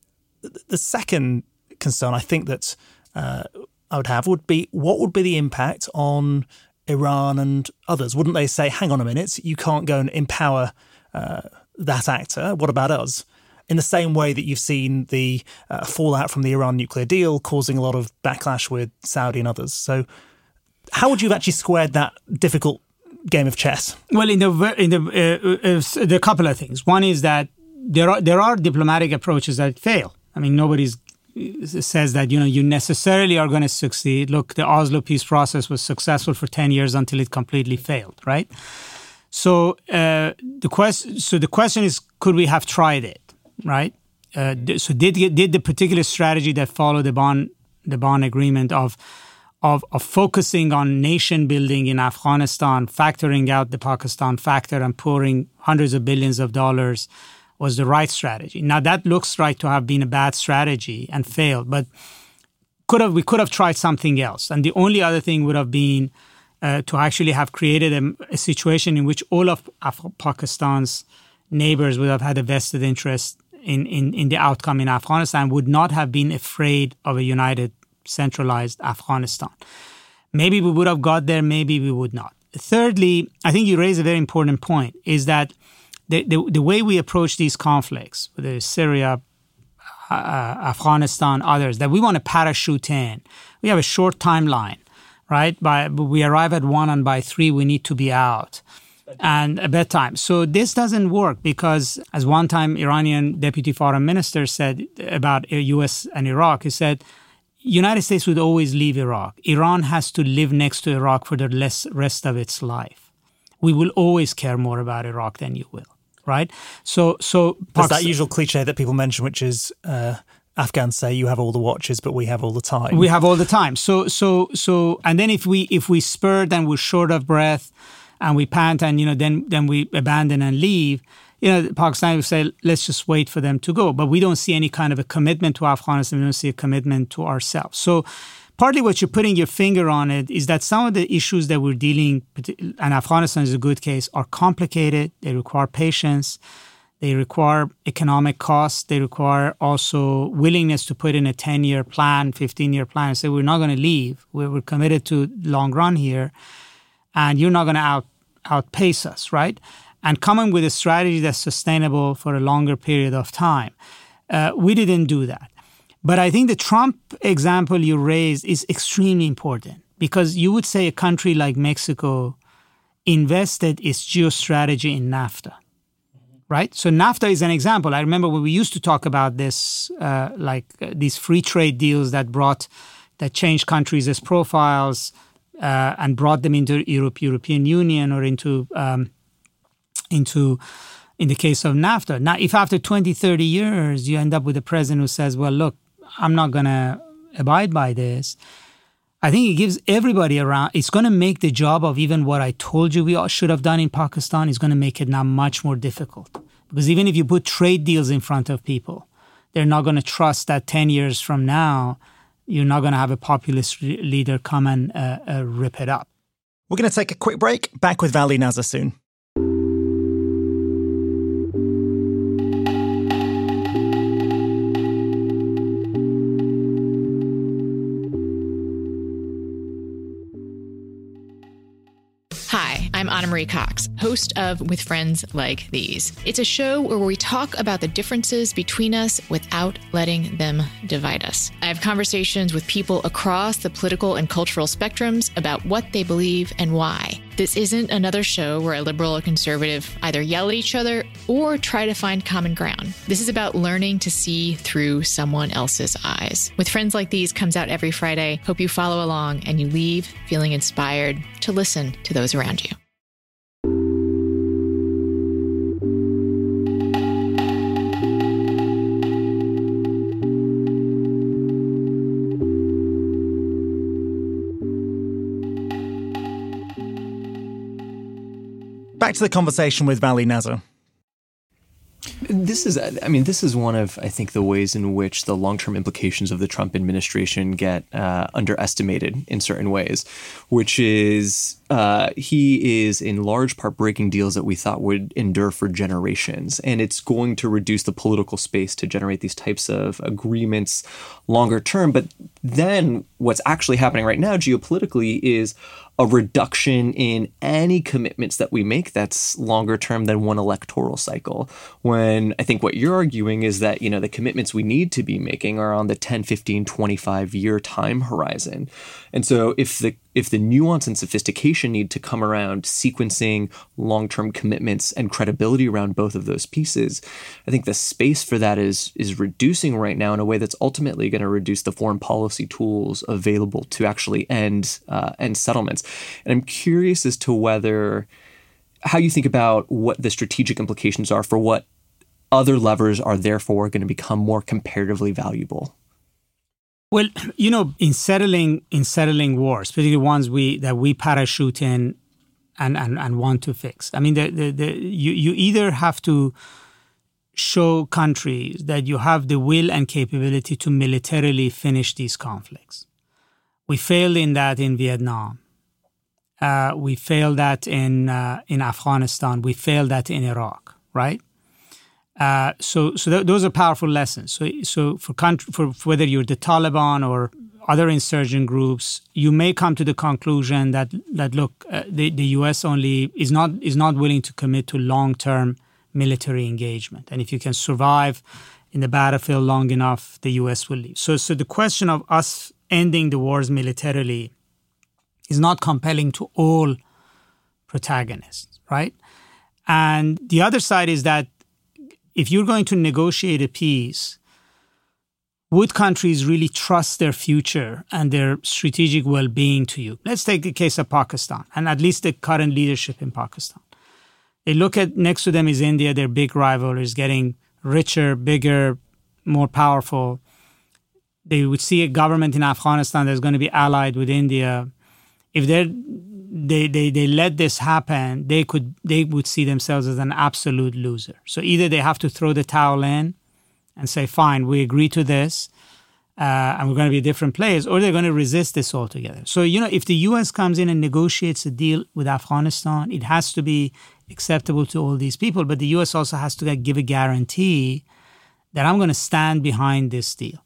the second concern I think that uh, I would have would be what would be the impact on Iran and others? Wouldn't they say, hang on a minute, you can't go and empower uh, that actor? What about us? In the same way that you've seen the uh, fallout from the Iran nuclear deal causing a lot of backlash with Saudi and others. So, how would you have actually squared that difficult game of chess? Well, in the in the uh, uh, are a couple of things. One is that there are there are diplomatic approaches that fail. I mean, nobody's uh, says that you know you necessarily are going to succeed. Look, the Oslo peace process was successful for ten years until it completely failed, right? So uh, the question so the question is, could we have tried it, right? Uh, so did did the particular strategy that followed the Bonn the Bonn agreement of of, of focusing on nation building in Afghanistan, factoring out the Pakistan factor and pouring hundreds of billions of dollars was the right strategy. Now that looks right to have been a bad strategy and failed, but could have we could have tried something else. And the only other thing would have been uh, to actually have created a, a, situation in which all of Af- Pakistan's neighbors would have had a vested interest in, in, in the outcome in Afghanistan, would not have been afraid of a united centralized Afghanistan. Maybe we would have got there, maybe we would not. Thirdly, I think you raise a very important point is that the, the, the way we approach these conflicts, whether Syria, uh, Afghanistan, others, that we want to parachute in. We have a short timeline, right? By we arrive at one, and by three we need to be out, and a bedtime. So this doesn't work because, as one time Iranian deputy foreign minister said about U.S. and Iraq, he said. United States would always leave Iraq. Iran has to live next to Iraq for the rest of its life. We will always care more about Iraq than you will right? So, so there's that usual cliche that people mention, which is uh, Afghans say you have all the watches, but we have all the time. We have all the time. So, so, so, and then if we if we spur, then we're short of breath, and we pant, and you know, then then we abandon and leave. You know, Pakistan would say, let's just wait for them to go, but we don't see any kind of a commitment to Afghanistan. We don't see a commitment to ourselves. So partly what you're putting your finger on it is that some of the issues that we're dealing and afghanistan is a good case are complicated. They require patience. They require economic costs. They require also willingness to put in a 10 year plan 15 year plan and say we're not going to leave. We're, we're committed to long run here and you're not going to out outpace us right and coming with a strategy that's sustainable for a longer period of time uh, we didn't do that but I think the Trump example you raised is extremely important because you would say a country like Mexico invested its geostrategy in NAFTA, right? So NAFTA is an example. I remember when we used to talk about this, uh, like uh, these free trade deals that brought, that changed countries' profiles uh, and brought them into Europe, European Union or into um, into in the case of NAFTA. Now, if after 20, 30 years you end up with a president who says, well, look, I'm not going to abide by this. I think it gives everybody around, it's going to make the job of even what I told you we should have done in Pakistan, is going to make it now much more difficult. Because even if you put trade deals in front of people, they're not going to trust that 10 years from now, you're not going to have a populist leader come and uh, uh, rip it up. We're going to take a quick break. Back with Vali Nasr soon. Ana Marie Cox, host of With Friends Like These. It's a show where we talk about the differences between us without letting them divide us. I have conversations with people across the political and cultural spectrums about what they believe and why. This isn't another show where a liberal or conservative either yell at each other or try to find common ground. This is about learning to see through someone else's eyes. With friends like these comes out every Friday. Hope you follow along and you leave feeling inspired to listen to those around you. Back to the conversation with Vali Nasr. This is, I mean, this is one of, I think, the ways in which the long term implications of the Trump administration get uh, underestimated in certain ways, which is uh, he is in large part breaking deals that we thought would endure for generations. And it's going to reduce the political space to generate these types of agreements longer term. But then what's actually happening right now geopolitically is a reduction in any commitments that we make that's longer term than one electoral cycle. When I think what you're arguing is that, you know, the commitments we need to be making are on the 10, 15, 25 year time horizon. And so if the if the nuance and sophistication need to come around sequencing long-term commitments and credibility around both of those pieces, I think the space for that is is reducing right now in a way that's ultimately going to reduce the foreign policy tools available to actually end uh, end settlements. And I'm curious as to whether how you think about what the strategic implications are for what other levers are therefore going to become more comparatively valuable. Well, [clears throat] you know, in settling in settling wars, particularly ones we that we parachute in and and, and want to fix. I mean, the, the, the you you either have to show countries that you have the will and capability to militarily finish these conflicts. We failed in that in Vietnam. Uh, we failed that in uh, in Afghanistan. We failed that in Iraq. Right. Uh, so, so th- those are powerful lessons. So, so for, country, for, for whether you're the Taliban or other insurgent groups, you may come to the conclusion that that look, uh, the the U.S. only is not is not willing to commit to long term military engagement. And if you can survive in the battlefield long enough, the US will leave. So, so the question of us ending the wars militarily is not compelling to all protagonists, right? And the other side is that if you're going to negotiate a peace, would countries really trust their future and their strategic well being to you? Let's take the case of Pakistan and at least the current leadership in Pakistan. They look at next to them is India, their big rival, is getting richer, bigger, more powerful. They would see a government in Afghanistan that's going to be allied with India. If they they they they let this happen, they could they would see themselves as an absolute loser. So either they have to throw the towel in and say, "Fine, we agree to this." Uh, and we're going to be different players, or they're going to resist this altogether. So, you know, if the US comes in and negotiates a deal with Afghanistan, it has to be acceptable to all these people. But the US also has to give a guarantee that I'm going to stand behind this deal.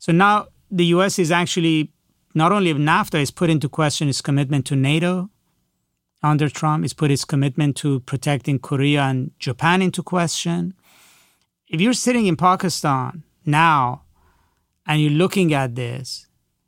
So now the US is actually not only have NAFTA is put into question its commitment to NATO under Trump, it's put its commitment to protecting Korea and Japan into question. If you're sitting in Pakistan now and you're looking at this,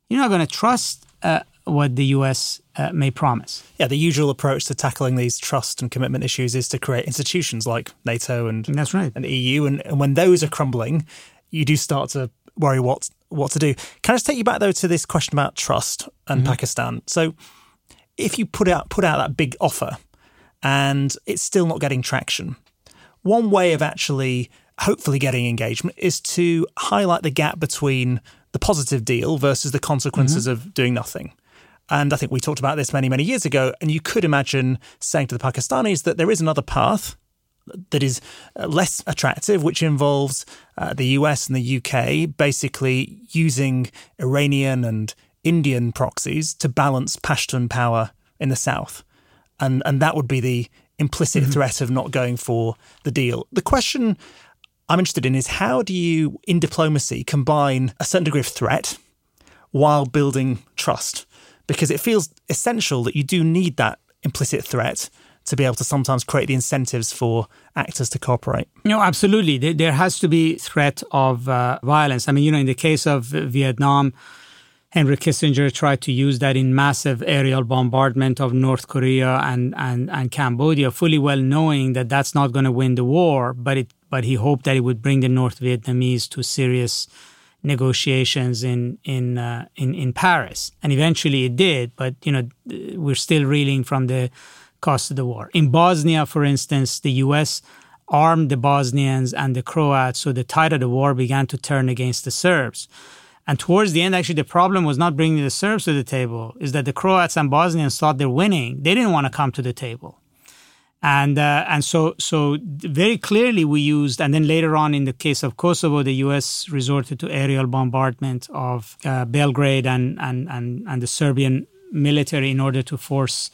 you're not going to trust uh, what the US uh, may promise. Yeah, the usual approach to tackling these trust and commitment issues is to create institutions like NATO and that's right, and EU, and, and when those are crumbling, you do start to worry what what to do. Can I just take you back though to this question about trust and mm-hmm. Pakistan? So, if you put out put out that big offer, and it's still not getting traction, one way of actually hopefully getting engagement is to highlight the gap between the positive deal versus the consequences mm-hmm. of doing nothing. And I think we talked about this many, many years ago. And you could imagine saying to the Pakistanis that there is another path that is uh, less attractive, which involves uh, the US and the UK basically using Iranian and Indian proxies to balance Pashtun power in the south. And, and that would be the implicit mm-hmm. threat of not going for the deal. The question I'm interested in is how do you, in diplomacy, combine a certain degree of threat while building trust? Because it feels essential that you do need that implicit threat to be able to sometimes create the incentives for actors to cooperate. No, absolutely. There has to be threat of uh, violence. I mean, you know, in the case of Vietnam, Henry Kissinger tried to use that in massive aerial bombardment of North Korea and, and, and Cambodia, fully well knowing that that's not going to win the war, but it but he hoped that it would bring the North Vietnamese to serious negotiations in in uh, in in Paris, and eventually it did. But you know, we're still reeling from the cost of the war. In Bosnia, for instance, the U.S. armed the Bosnians and the Croats, so the tide of the war began to turn against the Serbs. And towards the end, actually, the problem was not bringing the Serbs to the table, is that the Croats and Bosnians thought they're winning. They didn't want to come to the table and uh, and so so very clearly we used and then later on in the case of Kosovo the US resorted to aerial bombardment of uh, Belgrade and, and and and the Serbian military in order to force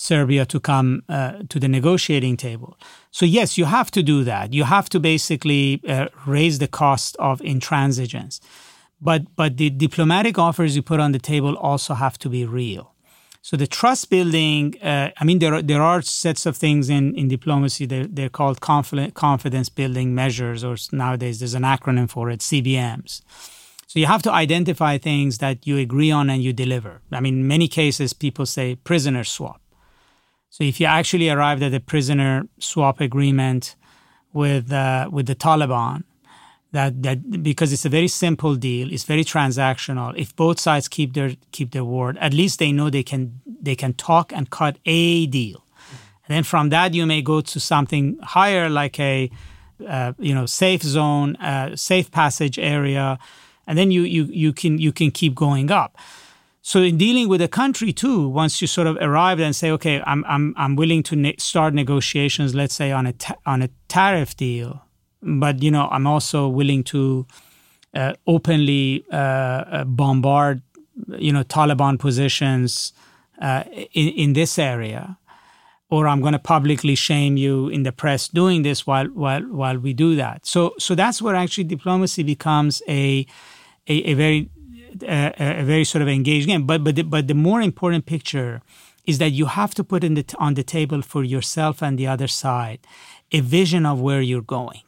Serbia to come uh, to the negotiating table. So yes, you have to do that. You have to basically uh, raise the cost of intransigence. But but the diplomatic offers you put on the table also have to be real. So the trust building, uh, I mean, there are, there are sets of things in, in diplomacy. They're, they're called confidence building measures, or nowadays there's an acronym for it, CBMs. So you have to identify things that you agree on and you deliver. I mean, in many cases, people say prisoner swap. So if you actually arrived at a prisoner swap agreement with uh, with the Taliban, that that because it's a very simple deal it's very transactional. If both sides keep their keep their word at least they know they can they can talk and cut a deal. And then from that you may go to something higher like a uh, you know safe zone uh, safe passage area. And then you you you can you can keep going up so in dealing with a country too once you sort of arrive and say okay i'm i'm, I'm willing to ne- start negotiations let's say on a ta- on a tariff deal but you know i'm also willing to uh, openly uh, uh, bombard you know taliban positions uh, in, in this area or i'm going to publicly shame you in the press doing this while while while we do that. So so that's where actually diplomacy becomes a a, a very a, a very sort of engaged game but but the, but the more important picture is that you have to put in the, on the table for yourself and the other side a vision of where you're going,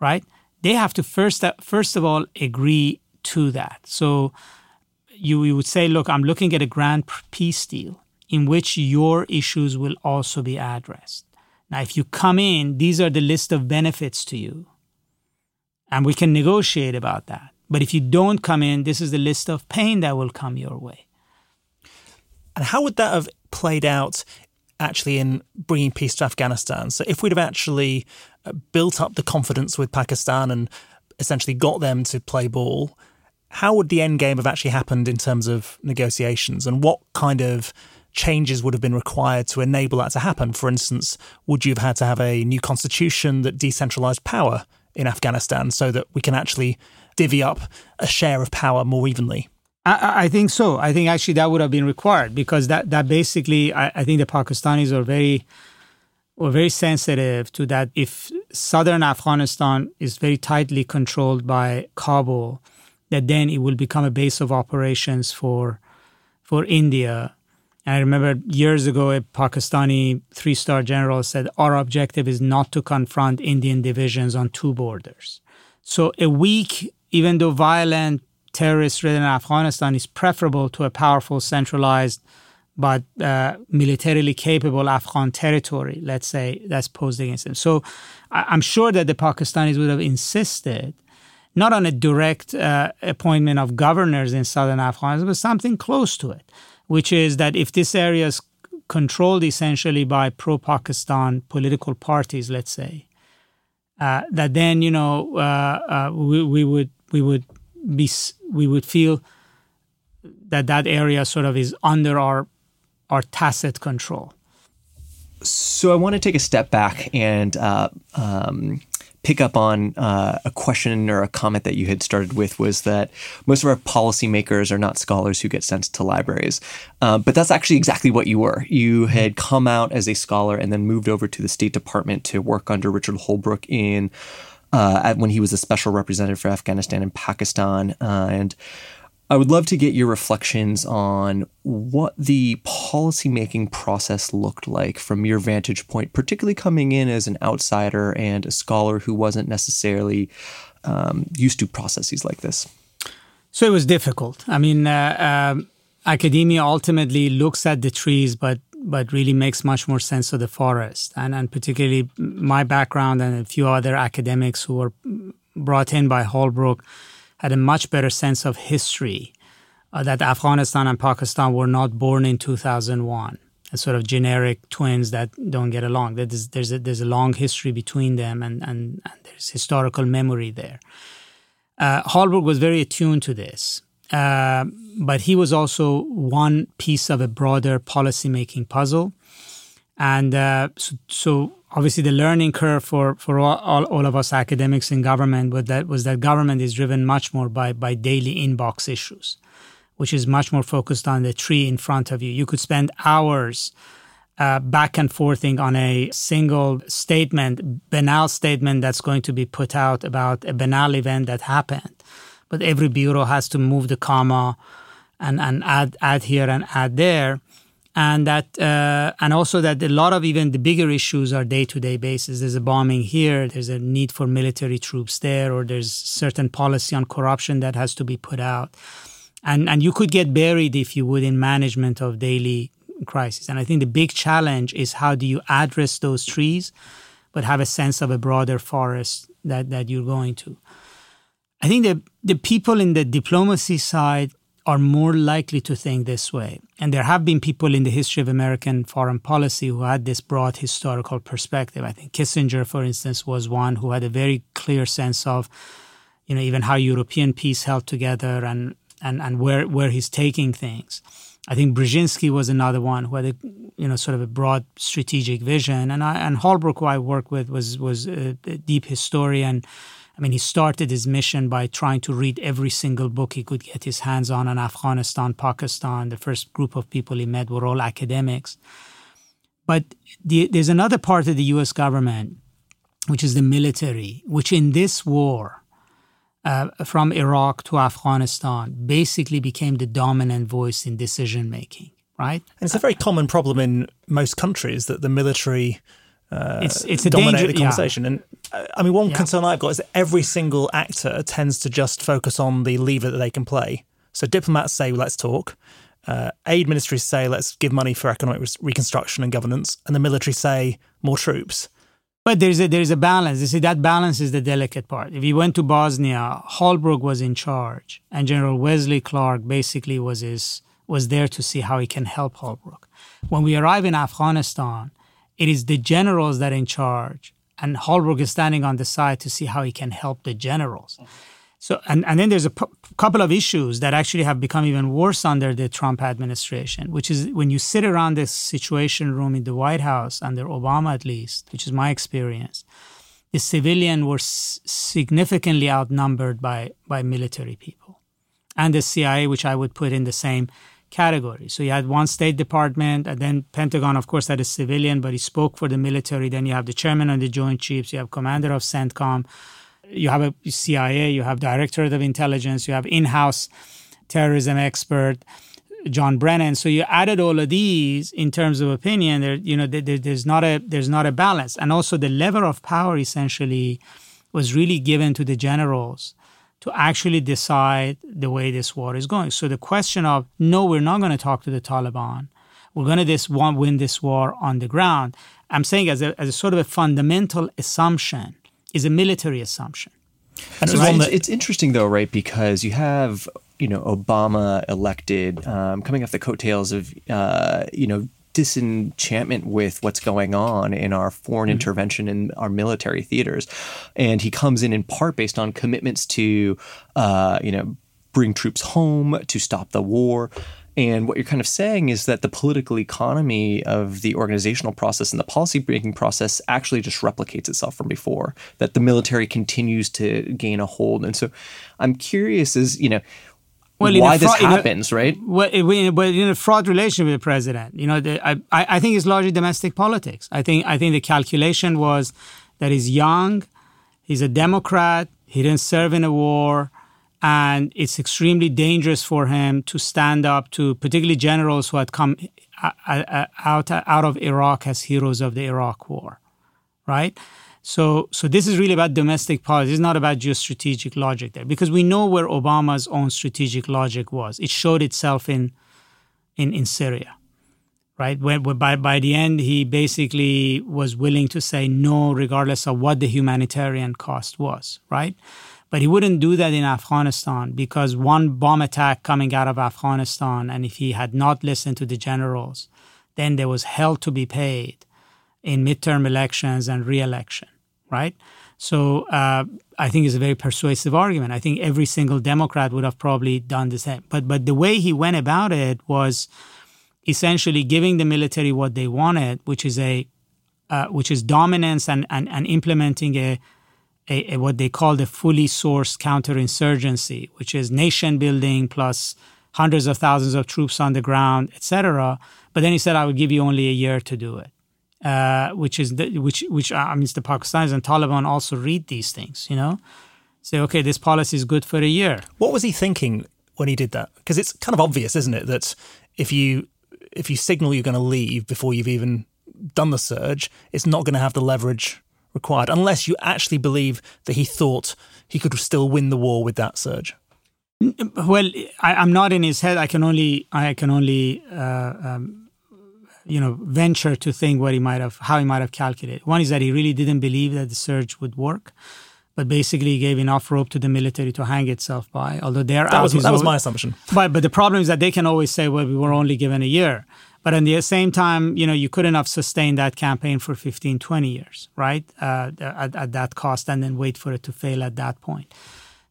right? They have to first, uh, first of all agree to that. So you, you would say, look, I'm looking at a grand peace deal in which your issues will also be addressed. Now, if you come in, these are the list of benefits to you, and we can negotiate about that. But if you don't come in, this is the list of pain that will come your way. And how would that have played out actually in bringing peace to Afghanistan? So, if we'd have actually uh, built up the confidence with Pakistan and essentially got them to play ball, how would the end game have actually happened in terms of negotiations? And what kind of changes would have been required to enable that to happen? For instance, would you have had to have a new constitution that decentralized power in Afghanistan so that we can actually divvy up a share of power more evenly? I, I, think so. I think actually that would have been required because that, that basically, I, I think the Pakistanis are very were very sensitive to that. If southern Afghanistan is very tightly controlled by Kabul, that then it will become a base of operations for for India. And I remember years ago, a Pakistani three star general said, Our objective is not to confront Indian divisions on two borders. So a weak, even though violent, terrorist ridden Afghanistan is preferable to a powerful, centralized, but uh, militarily capable Afghan territory, let's say, that's posed against them. So I'm sure that the Pakistanis would have insisted not on a direct uh, appointment of governors in southern Afghanistan, but something close to it, which is that if this area is controlled essentially by pro Pakistan political parties, let's say, uh, that then you know uh, uh, we, we would we would be we would feel that that area sort of is under our our tacit control. So I want to take a step back and uh, um, pick up on uh, a question or a comment that you had started with was that most of our policymakers are not scholars who get sent to libraries. Uh, but that's actually exactly what you were. You had come out as a scholar and then moved over to the State Department to work under Richard Holbrooke in uh, at, when he was a special representative for Afghanistan and Pakistan. Uh, and I would love to get your reflections on what the policymaking process looked like from your vantage point, particularly coming in as an outsider and a scholar who wasn't necessarily um, used to processes like this. So it was difficult. I mean, uh, um, academia ultimately looks at the trees, but but really makes much more sense of the forest. And and particularly my background and a few other academics who were brought in by Holbrooke had a much better sense of history uh, that Afghanistan and Pakistan were not born in 2001 as sort of generic twins that don't get along. There's, there's, a, there's a long history between them and, and, and there's historical memory there. Uh, was very attuned to this. Uh, but he was also one piece of a broader policymaking puzzle. And uh, so, so, obviously the learning curve for, for all, all, of us academics in government was that, was that government is driven much more by, by daily inbox issues, which is much more focused on the tree in front of you. You could spend hours uh, back and forthing on a single statement, banal statement that's going to be put out about a banal event that happened. But every bureau has to move the comma and, and add, add here and add there and that uh, and also that a lot of even the bigger issues are day to day basis. There's a bombing here. There's a need for military troops there, or there's certain policy on corruption that has to be put out, and and you could get buried if you would in management of daily crisis. And I think the big challenge is how do you address those trees, but have a sense of a broader forest that that you're going to. I think the the people in the diplomacy side are more likely to think this way. And there have been people in the history of American foreign policy who had this broad historical perspective. I think Kissinger, for instance, was one who had a very clear sense of, you know, even how European peace held together and and, and where, where he's taking things. I think Brzezinski was another one who had a, you know, sort of a broad strategic vision. And I, and Holbrooke, who I worked with, was was a, a deep historian I mean, he started his mission by trying to read every single book he could get his hands on on Afghanistan, Pakistan. The first group of people he met were all academics. But the, there's another part of the US government, which is the military, which in this war, uh, from Iraq to Afghanistan, basically became the dominant voice in decision making. right? And it's a very common problem in most countries that the military uh, it's it's a dominate the conversation. Yeah. And uh, I mean, one Yeah. concern I've got is that every single actor tends to just focus on the lever that they can play. So diplomats say, "Let's talk." Uh, aid ministries say, "Let's give money for economic re- reconstruction and governance," and the military say, "More troops." But there's a there's a balance. You see, that balance is the delicate part. If you went to Bosnia, Holbrooke was in charge, and General Wesley Clark basically was his was there to see how he can help Holbrooke. When we arrive in Afghanistan, it is the generals that are in charge, and Holbrooke is standing on the side to see how he can help the generals. So, and, and then there's a p- couple of issues that actually have become even worse under the Trump administration, which is when you sit around this situation room in the White House, under Obama at least, which is my experience, the civilian were s- significantly outnumbered by, by military people. And the CIA, which I would put in the same category. So you had one State Department, and then Pentagon, of course, had a civilian, but he spoke for the military. Then you have the chairman of the Joint Chiefs, you have commander of CENTCOM, you have a CIA, you have directorate of intelligence, you have in-house terrorism expert, John Brennan. So you added all of these in terms of opinion. There, you know, there, there's not a there's not a balance, and also the level of power essentially was really given to the generals to actually decide the way this war is going. So the question of no, we're not going to talk to the Taliban. We're going to this one win this war on the ground. I'm saying as a, as a sort of a fundamental assumption is a military assumption. And So it's, that it's interesting though, right? Because you have you know Obama elected, um, coming off the coattails of uh, you know disenchantment with what's going on in our foreign intervention in our military theaters, and he comes in in part based on commitments to uh, you know bring troops home to stop the war. And what you're kind of saying is that the political economy of the organizational process and the policy making process actually just replicates itself from before, that the military continues to gain a hold. And so I'm curious as, you know, Well, why a this in a- happens, right? Well, but in a fraud relation with the president, you know, the, I, I I think it's largely domestic politics. I think I think the calculation was that he's young, he's a Democrat, he didn't serve in a war, and it's extremely dangerous for him to stand up to particularly generals who had come uh, uh, out out of Iraq as heroes of the Iraq War, right? So, so this is really about domestic politics. It's not about geostrategic logic there, because we know where Obama's own strategic logic was. It showed itself in, in, in Syria, right? When by by the end, he basically was willing to say no, regardless of what the humanitarian cost was, right? But he wouldn't do that in Afghanistan because one bomb attack coming out of Afghanistan, and if he had not listened to the generals, then there was hell to be paid in midterm elections and re-election, right? So uh, I think it's a very persuasive argument. I think every single Democrat would have probably done the same. But but the way he went about it was essentially giving the military what they wanted, which is a uh, which is dominance and, and, and implementing a, a, a what they call the fully sourced counterinsurgency, which is nation building plus hundreds of thousands of troops on the ground, etc. But then he said, "I would give you only a year to do it." Uh, which is the, which which uh, I mean, the Pakistanis and Taliban also read these things. You know, say, okay, this policy is good for a year. What was he thinking when he did that? Because it's kind of obvious, isn't it, that if you if you signal you're going to leave before you've even done the surge, it's not going to have the leverage required, unless you actually believe that he thought he could still win the war with that surge. Well, I, I'm not in his head. I can only I can only uh, um, you know venture to think what he might have how he might have calculated. One is that he really didn't believe that the surge would work. But basically, he gave enough rope to the military to hang itself by. Although they're That out, was that was my assumption. But but the problem is that they can always say, well, we were only given a year. But at the same time, you know, you couldn't have sustained that campaign for 15, 20 years, right? Uh, at, at that cost and then wait for it to fail at that point.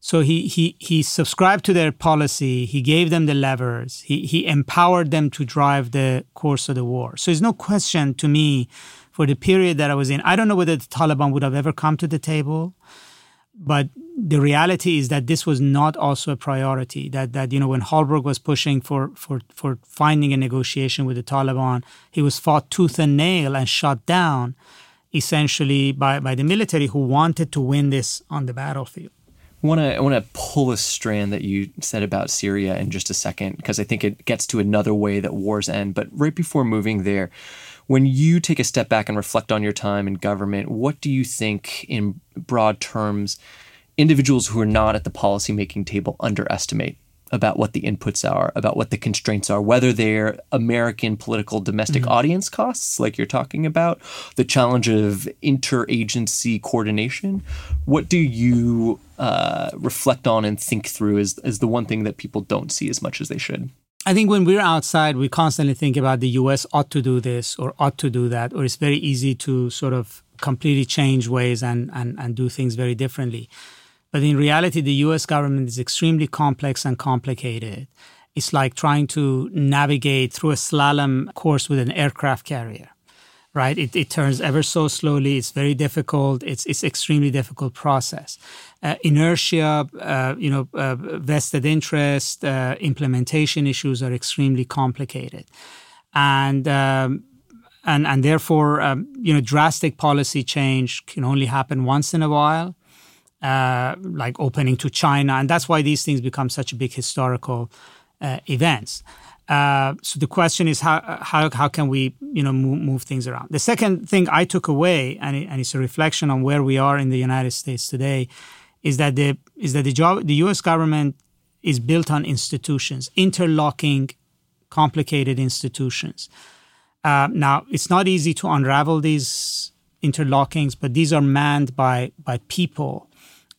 So he, he, he subscribed to their policy. He gave them the levers. He, he empowered them to drive the course of the war. So there's no question to me for the period that I was in. I don't know whether the Taliban would have ever come to the table but the reality is that this was not also a priority. That that you know when Holbrooke was pushing for for for finding a negotiation with the Taliban, he was fought tooth and nail and shot down, essentially by by the military who wanted to win this on the battlefield. Want to I want to pull a strand that you said about Syria in just a second because I think it gets to another way that wars end. But right before moving there, when you take a step back and reflect on your time in government, what do you think, in broad terms, individuals who are not at the policymaking table underestimate about what the inputs are, about what the constraints are, whether they're American political domestic mm-hmm. audience costs, like you're talking about, the challenge of interagency coordination. What do you uh, reflect on and think through is, as the one thing that people don't see as much as they should? I think when we're outside, we constantly think about the US ought to do this or ought to do that, or it's very easy to sort of completely change ways and, and, and do things very differently. But in reality, the US government is extremely complex and complicated. It's like trying to navigate through a slalom course with an aircraft carrier, right? It, it turns ever so slowly. It's very difficult. It's it's extremely difficult process. Uh, inertia, uh, you know, uh, vested interest, uh, implementation issues are extremely complicated, and. Um, and, and therefore, um, you know, drastic policy change can only happen once in a while uh, like opening to China, and that's why these things become such a big historical uh, events. So the question is how how how can we you know move, move things around? The second thing I took away, and, it, and it's a reflection on where we are in the United States today, is that the is that the job the U.S. government is built on institutions, interlocking, complicated institutions. Uh, now it's not easy to unravel these interlockings, but these are manned by by people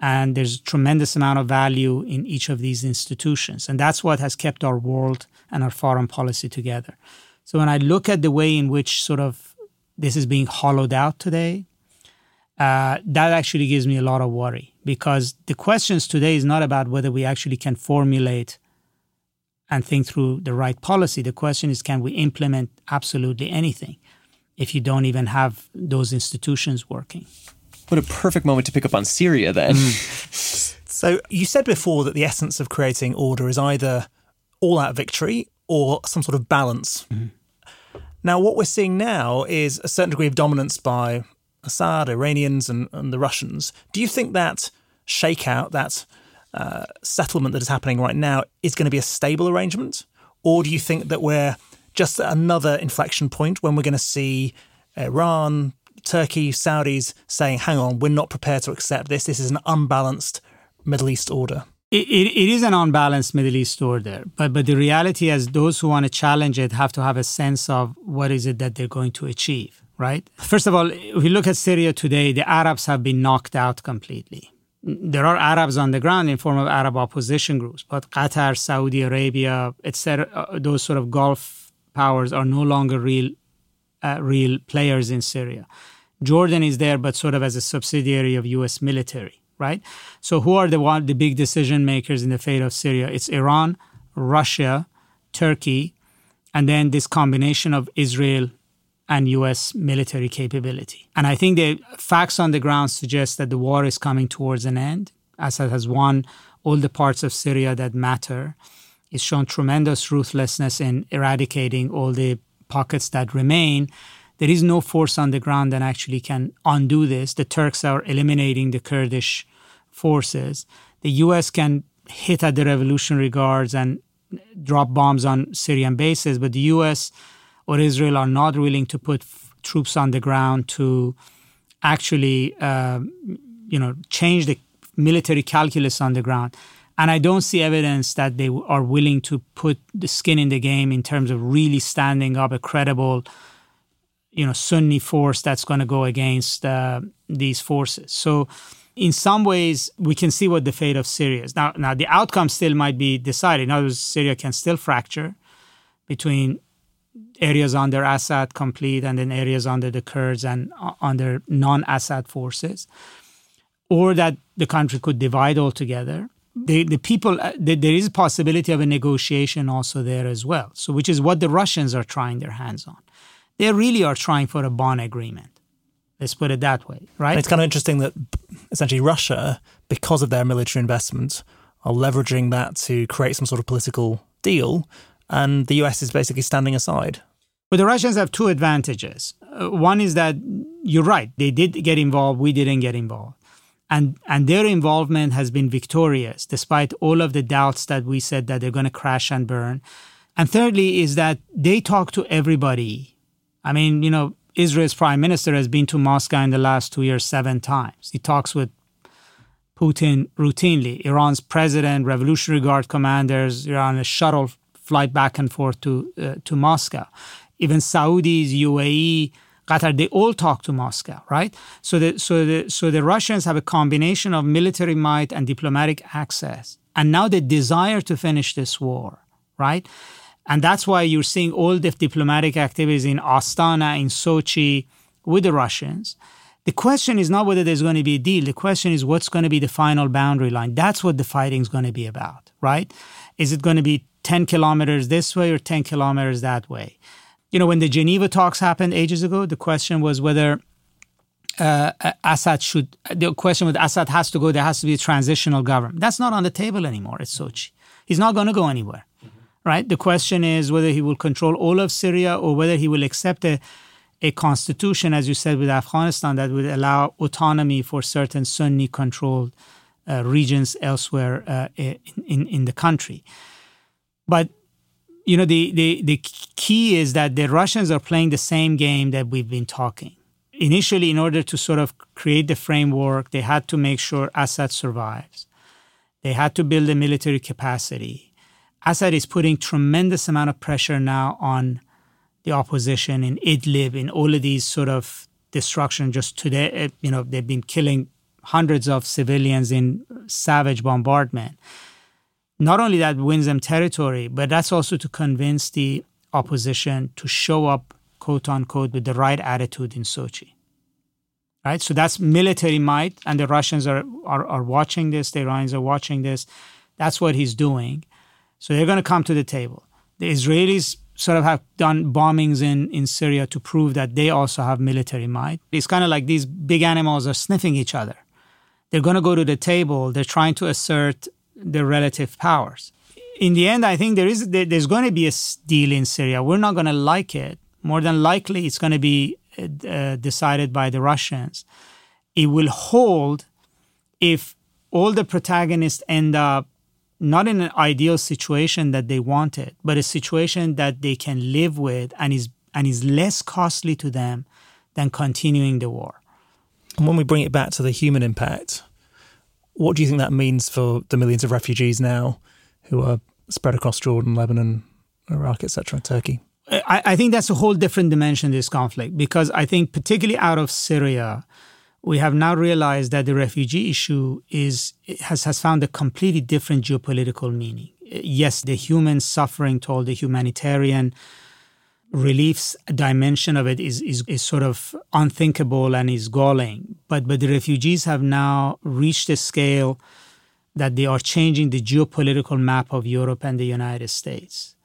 and there's a tremendous amount of value in each of these institutions. And that's what has kept our world and our foreign policy together. So when I look at the way in which sort of this is being hollowed out today, uh, that actually gives me a lot of worry because the questions today is not about whether we actually can formulate and think through the right policy. The question is, can we implement absolutely anything if you don't even have those institutions working? What a perfect moment to pick up on Syria then. Mm. [laughs] so you said before that the essence of creating order is either all out victory or some sort of balance. Mm. Now, what we're seeing now is a certain degree of dominance by Assad, Iranians, and, and the Russians. Do you think that shakeout, that uh, settlement that is happening right now, is going to be a stable arrangement? Or do you think that we're just at another inflection point when we're going to see Iran, Turkey, Saudis saying, hang on, we're not prepared to accept this. This is an unbalanced Middle East order. It, it, it is an unbalanced Middle East order, but but the reality is those who want to challenge it have to have a sense of what is it that they're going to achieve, right? First of all, if we look at Syria today, the Arabs have been knocked out completely. There are Arabs on the ground in form of Arab opposition groups, but Qatar, Saudi Arabia, etc., uh, those sort of Gulf powers are no longer real, uh, real players in Syria. Jordan is there, but sort of as a subsidiary of U.S. military, right? So who are the one, the big decision makers in the fate of Syria? It's Iran, Russia, Turkey, and then this combination of Israel and U.S. military capability. And I think the facts on the ground suggest that the war is coming towards an end. Assad has won all the parts of Syria that matter. He's shown tremendous ruthlessness in eradicating all the pockets that remain there is no force on the ground that actually can undo this. The Turks are eliminating the Kurdish forces. The US can hit at the Revolutionary Guards and drop bombs on Syrian bases, but the US or Israel are not willing to put f- troops on the ground to actually, uh, you know, change the military calculus on the ground. And I don't see evidence that they are willing to put the skin in the game in terms of really standing up a credible you know Sunni force that's going to go against uh, these forces. So in some ways we can see what the fate of Syria is. Now now the outcome still might be decided. In other words, Syria can still fracture between areas under Assad complete and then areas under the Kurds and uh, under non-Assad forces, or that the country could divide altogether. The, the people, uh, the, there is a possibility of a negotiation also there as well. So, which is what the Russians are trying their hands on they really are trying for a Bonn agreement. Let's put it that way, right? And it's kind of interesting that essentially Russia, because of their military investment, are leveraging that to create some sort of political deal, and the US is basically standing aside. But the Russians have two advantages. Uh, one is that you're right, they did get involved, we didn't get involved. And, and their involvement has been victorious despite all of the doubts that we said that they're going to crash and burn. And thirdly, is that they talk to everybody. I mean, you know, Israel's prime minister has been to Moscow in the last two years seven times. He talks with Putin routinely. Iran's president, Revolutionary Guard commanders, on a shuttle flight back and forth to uh, to Moscow. Even Saudis, UAE, Qatar, they all talk to Moscow, right? So the so the so the Russians have a combination of military might and diplomatic access, and now the desire to finish this war, right? And that's why you're seeing all the diplomatic activities in Astana, in Sochi, with the Russians. The question is not whether there's going to be a deal. The question is what's going to be the final boundary line. That's what the fighting is going to be about, right? Is it going to be 10 kilometers this way or 10 kilometers that way? You know, when the Geneva talks happened ages ago, the question was whether uh, Assad should, the question with Assad has to go, there has to be a transitional government. That's not on the table anymore at Sochi. He's not going to go anywhere right? The question is whether he will control all of Syria or whether he will accept a, a constitution, as you said, with Afghanistan that would allow autonomy for certain Sunni controlled uh, regions elsewhere uh, in, in, in the country. But you know the, the the key is that the Russians are playing the same game that we've been talking. Initially, in order to sort of create the framework, they had to make sure Assad survives. They had to build a military capacity Assad is putting tremendous amount of pressure now on the opposition in Idlib, in all of these sort of destruction. Just today, eh, you know, they've been killing hundreds of civilians in savage bombardment. Not only that wins them territory, but that's also to convince the opposition to show up, quote unquote, with the right attitude in Sochi. Right? So that's military might, and the Russians are, are, are watching this, the Iranians are watching this. That's what he's doing. So they're going to come to the table. The Israelis sort of have done bombings in, in Syria to prove that they also have military might. It's kind of like these big animals are sniffing each other. They're going to go to the table. They're trying to assert their relative powers. In the end, I think there is there's going to be a deal in Syria. We're not going to like it. More than likely, it's going to be uh, decided by the Russians. It will hold if all the protagonists end up not in an ideal situation that they wanted, but a situation that they can live with and is and is less costly to them than continuing the war. And when we bring it back to the human impact, what do you think that means for the millions of refugees now who are spread across Jordan, Lebanon, Iraq, etc., Turkey? I, I think that's a whole different dimension this conflict because I think particularly out of Syria, we have now realized that the refugee issue is has, has found a completely different geopolitical meaning. Yes, the human suffering toll, the humanitarian reliefs dimension of it is, is, is sort of unthinkable and is galling. But but the refugees have now reached a scale that they are changing the geopolitical map of Europe and the United States.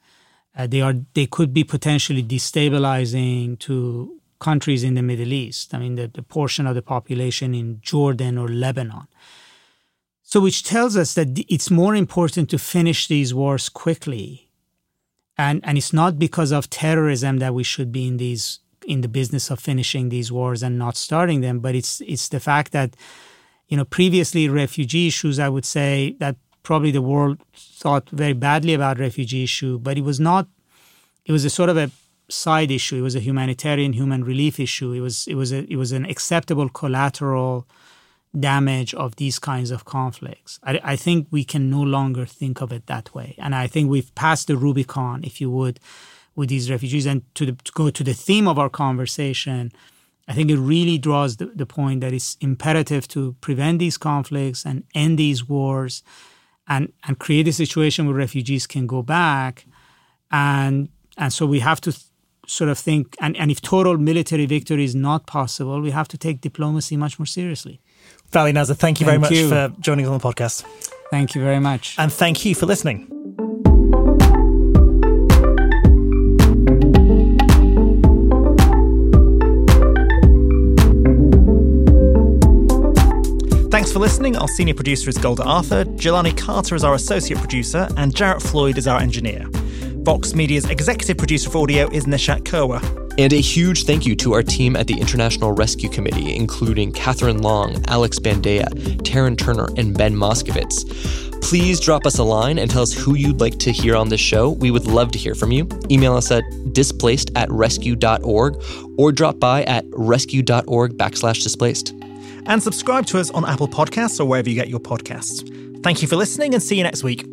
Uh, they are they could be potentially destabilizing to countries in the Middle East. I mean, the, the portion of the population in Jordan or Lebanon. So, which tells us that it's more important to finish these wars quickly. And, and it's not because of terrorism that we should be in these in the business of finishing these wars and not starting them, but it's it's the fact that, you know, previously refugee issues, I would say that probably the world thought very badly about refugee issue, but it was not. It was a sort of a side issue. It was a humanitarian human relief issue. It was it was a, it was an acceptable collateral damage of these kinds of conflicts. I, I think we can no longer think of it that way, and I think we've passed the Rubicon, if you would, with these refugees. And to, the, to go to the theme of our conversation, I think it really draws the, the point that it's imperative to prevent these conflicts and end these wars, and and create a situation where refugees can go back, and and so we have to sort of think, and, and if total military victory is not possible, we have to take diplomacy much more seriously. Vali Nasr, thank you thank very you. much for joining us on the podcast. Thank you very much. And thank you for listening. Thanks for listening. Our senior producer is Golda Arthur, Jelani Carter is our associate producer, and Jarrett Floyd is our engineer. Vox Media's executive producer for audio is Nishat Kurwa. And a huge thank you to our team at the International Rescue Committee, including Catherine Long, Alex Bandea, Taryn Turner, and Ben Moskowitz. Please drop us a line and tell us who you'd like to hear on this show. We would love to hear from you. Email us at displaced at rescue.org or drop by at rescue.org backslash displaced. And subscribe to us on Apple Podcasts or wherever you get your podcasts. Thank you for listening and see you next week.